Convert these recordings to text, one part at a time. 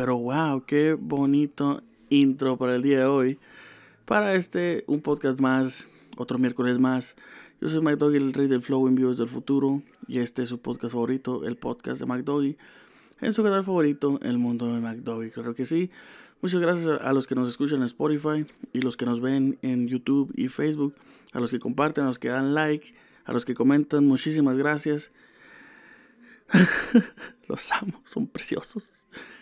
Pero wow, qué bonito intro para el día de hoy. Para este, un podcast más, otro miércoles más. Yo soy Mike Doggy, el rey del flow en vivos del futuro. Y este es su podcast favorito, el podcast de Mike Doggy. En su canal favorito, El Mundo de Mike Doggy. Claro que sí. Muchas gracias a los que nos escuchan en Spotify y los que nos ven en YouTube y Facebook. A los que comparten, a los que dan like, a los que comentan. Muchísimas gracias. los amo, son preciosos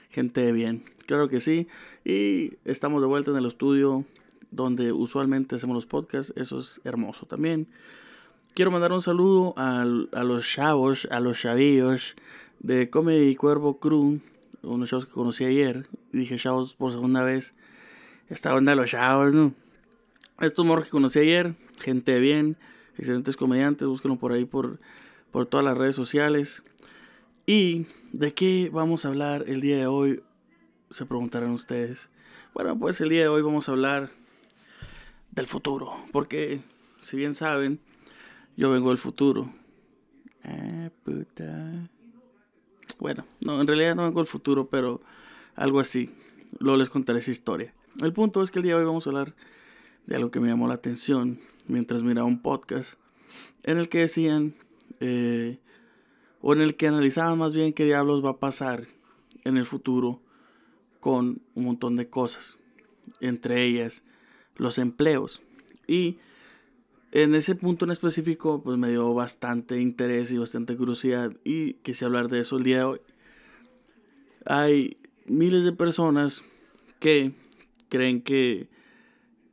gente de bien. Claro que sí. Y estamos de vuelta en el estudio donde usualmente hacemos los podcasts. Eso es hermoso también. Quiero mandar un saludo a, a los chavos, a los chavillos de Comedy Cuervo Crew. Unos chavos que conocí ayer. dije chavos por segunda vez. Esta onda de los chavos, ¿no? Estos morros que conocí ayer. Gente de bien. Excelentes comediantes. Búsquenlo por ahí por, por todas las redes sociales. ¿Y de qué vamos a hablar el día de hoy? Se preguntarán ustedes. Bueno, pues el día de hoy vamos a hablar del futuro. Porque, si bien saben, yo vengo del futuro. Ah, puta. Bueno, no, en realidad no vengo del futuro, pero algo así. Luego les contaré esa historia. El punto es que el día de hoy vamos a hablar de algo que me llamó la atención mientras miraba un podcast en el que decían eh, o en el que analizaban más bien qué diablos va a pasar en el futuro con un montón de cosas, entre ellas los empleos. Y en ese punto en específico, pues me dio bastante interés y bastante curiosidad y quise hablar de eso el día de hoy. Hay miles de personas que creen que,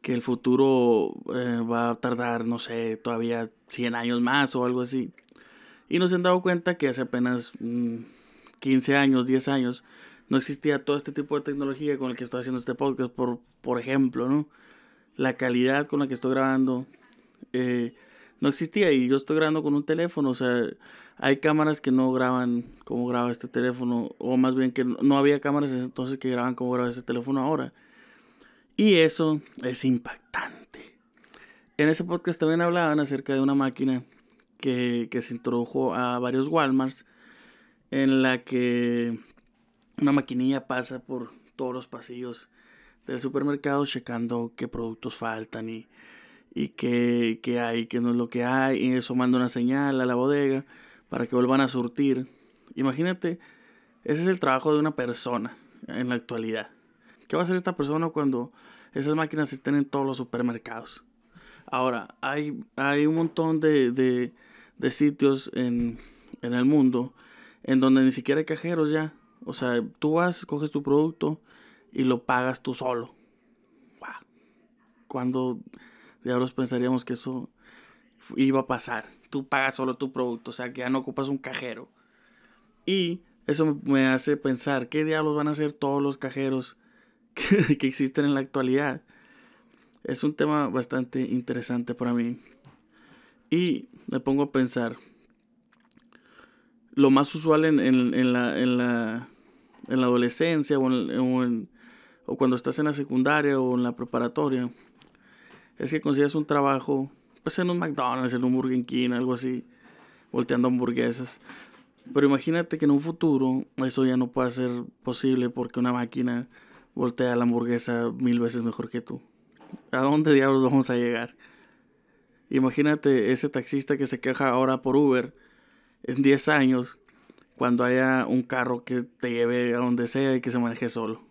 que el futuro eh, va a tardar, no sé, todavía 100 años más o algo así. Y nos han dado cuenta que hace apenas 15 mm, años, 10 años, no existía todo este tipo de tecnología con el que estoy haciendo este podcast, por, por ejemplo, ¿no? La calidad con la que estoy grabando eh, no existía y yo estoy grabando con un teléfono, o sea, hay cámaras que no graban como graba este teléfono, o más bien que no había cámaras entonces que graban como graba este teléfono ahora. Y eso es impactante. En ese podcast también hablaban acerca de una máquina que, se introdujo a varios Walmarts, en la que una maquinilla pasa por todos los pasillos del supermercado checando qué productos faltan y, y qué, qué hay, qué no es lo que hay, y eso manda una señal a la bodega para que vuelvan a surtir. Imagínate, ese es el trabajo de una persona en la actualidad. ¿Qué va a hacer esta persona cuando esas máquinas estén en todos los supermercados? Ahora, hay, hay un montón de, de sitios en, el mundo en donde ni siquiera hay cajeros ya. O sea, tú vas, coges tu producto y lo pagas tú solo. Wow. Cuando diablos pensaríamos que eso iba a pasar? Tú pagas solo tu producto, o sea, que ya no ocupas un cajero. Y eso me hace pensar, ¿qué diablos van a hacer todos los cajeros que, que existen en la actualidad? Es un tema bastante interesante para mí. Y me pongo a pensar, lo más usual en, en, la, en, la, en la adolescencia o, en, o, cuando estás en la secundaria o en la preparatoria es que consigas un trabajo pues en un McDonald's, en un Burger King, algo así, volteando hamburguesas. Pero imagínate que en un futuro eso ya no puede ser posible porque una máquina voltea la hamburguesa mil veces mejor que tú. ¿A dónde diablos vamos a llegar? Imagínate ese taxista que se queja ahora por Uber en 10 años cuando haya un carro que te lleve a donde sea y que se maneje solo.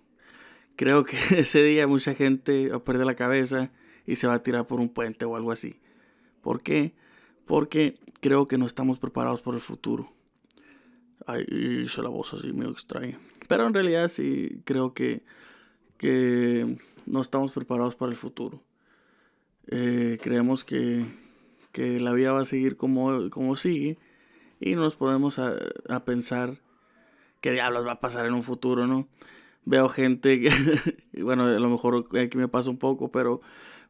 Creo que ese día mucha gente va a perder la cabeza y se va a tirar por un puente o algo así. ¿Por qué? Porque creo que no estamos preparados por el futuro. Ay, hizo la voz así medio extraña. Pero en realidad sí creo que, que no estamos preparados para el futuro. Eh, creemos que, que, la vida va a seguir como, como sigue y nos podemos a, a, pensar qué diablos va a pasar en un futuro, ¿no? Veo gente bueno, a lo mejor aquí me pasa un poco, pero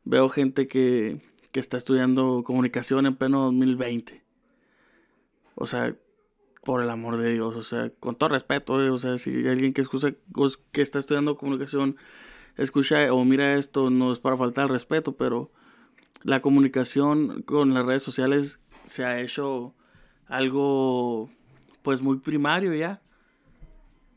veo gente que, que está estudiando comunicación en pleno 2020. O sea, por el amor de Dios, o sea, con todo respeto, eh, o sea, si alguien que, excusa, que está estudiando comunicación escucha o mira esto, no es para faltar respeto, pero la comunicación con las redes sociales se ha hecho algo pues muy primario ya.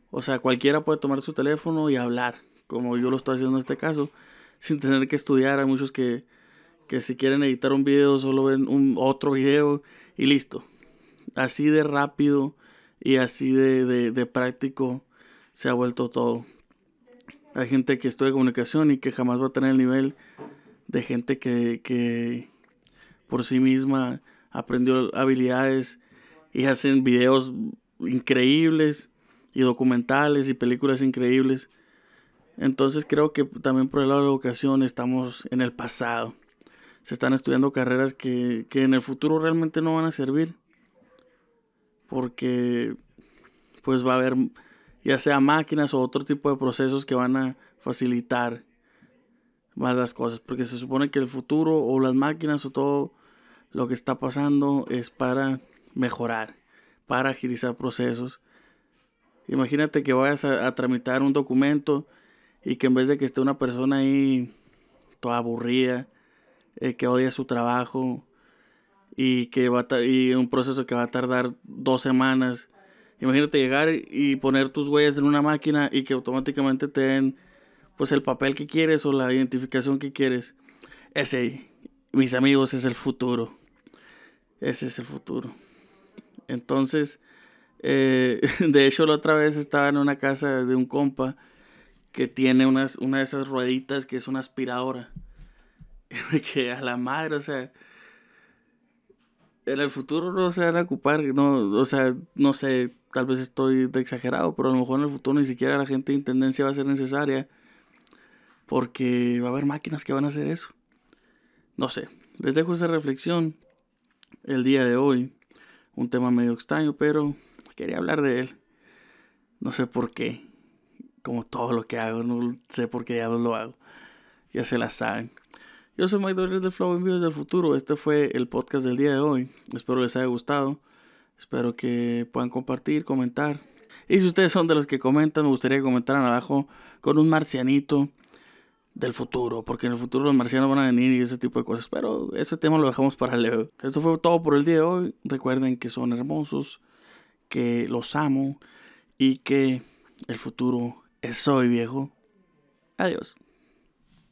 O sea, cualquiera puede tomar su teléfono y hablar, como yo lo estoy haciendo en este caso, sin tener que estudiar. Hay muchos que, que si quieren editar un video solo ven un otro video y listo. Así de rápido y así de, de, práctico se ha vuelto todo. Hay gente que estudia comunicación y que jamás va a tener el nivel de gente que, que por sí misma aprendió habilidades y hacen videos increíbles y documentales y películas increíbles. Entonces creo que también por el lado de la educación estamos en el pasado. Se están estudiando carreras que, que en el futuro realmente no van a servir. Porque pues va a haber ya sea máquinas o otro tipo de procesos que van a facilitar más las cosas. Porque se supone que el futuro o las máquinas o todo lo que está pasando es para mejorar, para agilizar procesos. Imagínate que vayas a, tramitar un documento y que en vez de que esté una persona ahí toda aburrida, eh, que odia su trabajo y que va a y un proceso que va a tardar dos semanas. Imagínate llegar y poner tus huellas en una máquina y que automáticamente te den pues el papel que quieres o la identificación que quieres. Ese, mis amigos, es el futuro. Ese es el futuro. Entonces, eh, de hecho, la otra vez estaba en una casa de un compa que tiene unas, una de esas rueditas que es una aspiradora. que a la madre, o sea, en el futuro no se van a ocupar, no, o sea, no sé, tal vez estoy de exagerado, pero a lo mejor en el futuro ni siquiera la gente de intendencia va a ser necesaria porque va a haber máquinas que van a hacer eso. No sé, les dejo esa reflexión el día de hoy. Un tema medio extraño, pero quería hablar de él. No sé por qué. Como todo lo que hago, no sé por qué ya lo hago. Ya se la saben. Yo soy Mike Doris de Flow Envíos del Futuro. Este fue el podcast del día de hoy. Espero les haya gustado. Espero que puedan compartir, comentar. Y si ustedes son de los que comentan, me gustaría que comentaran abajo con un marcianito del futuro, porque en el futuro los marcianos van a venir y ese tipo de cosas. Pero ese tema lo dejamos para luego. Esto fue todo por el día de hoy. Recuerden que son hermosos, que los amo y que el futuro es hoy, viejo. Adiós.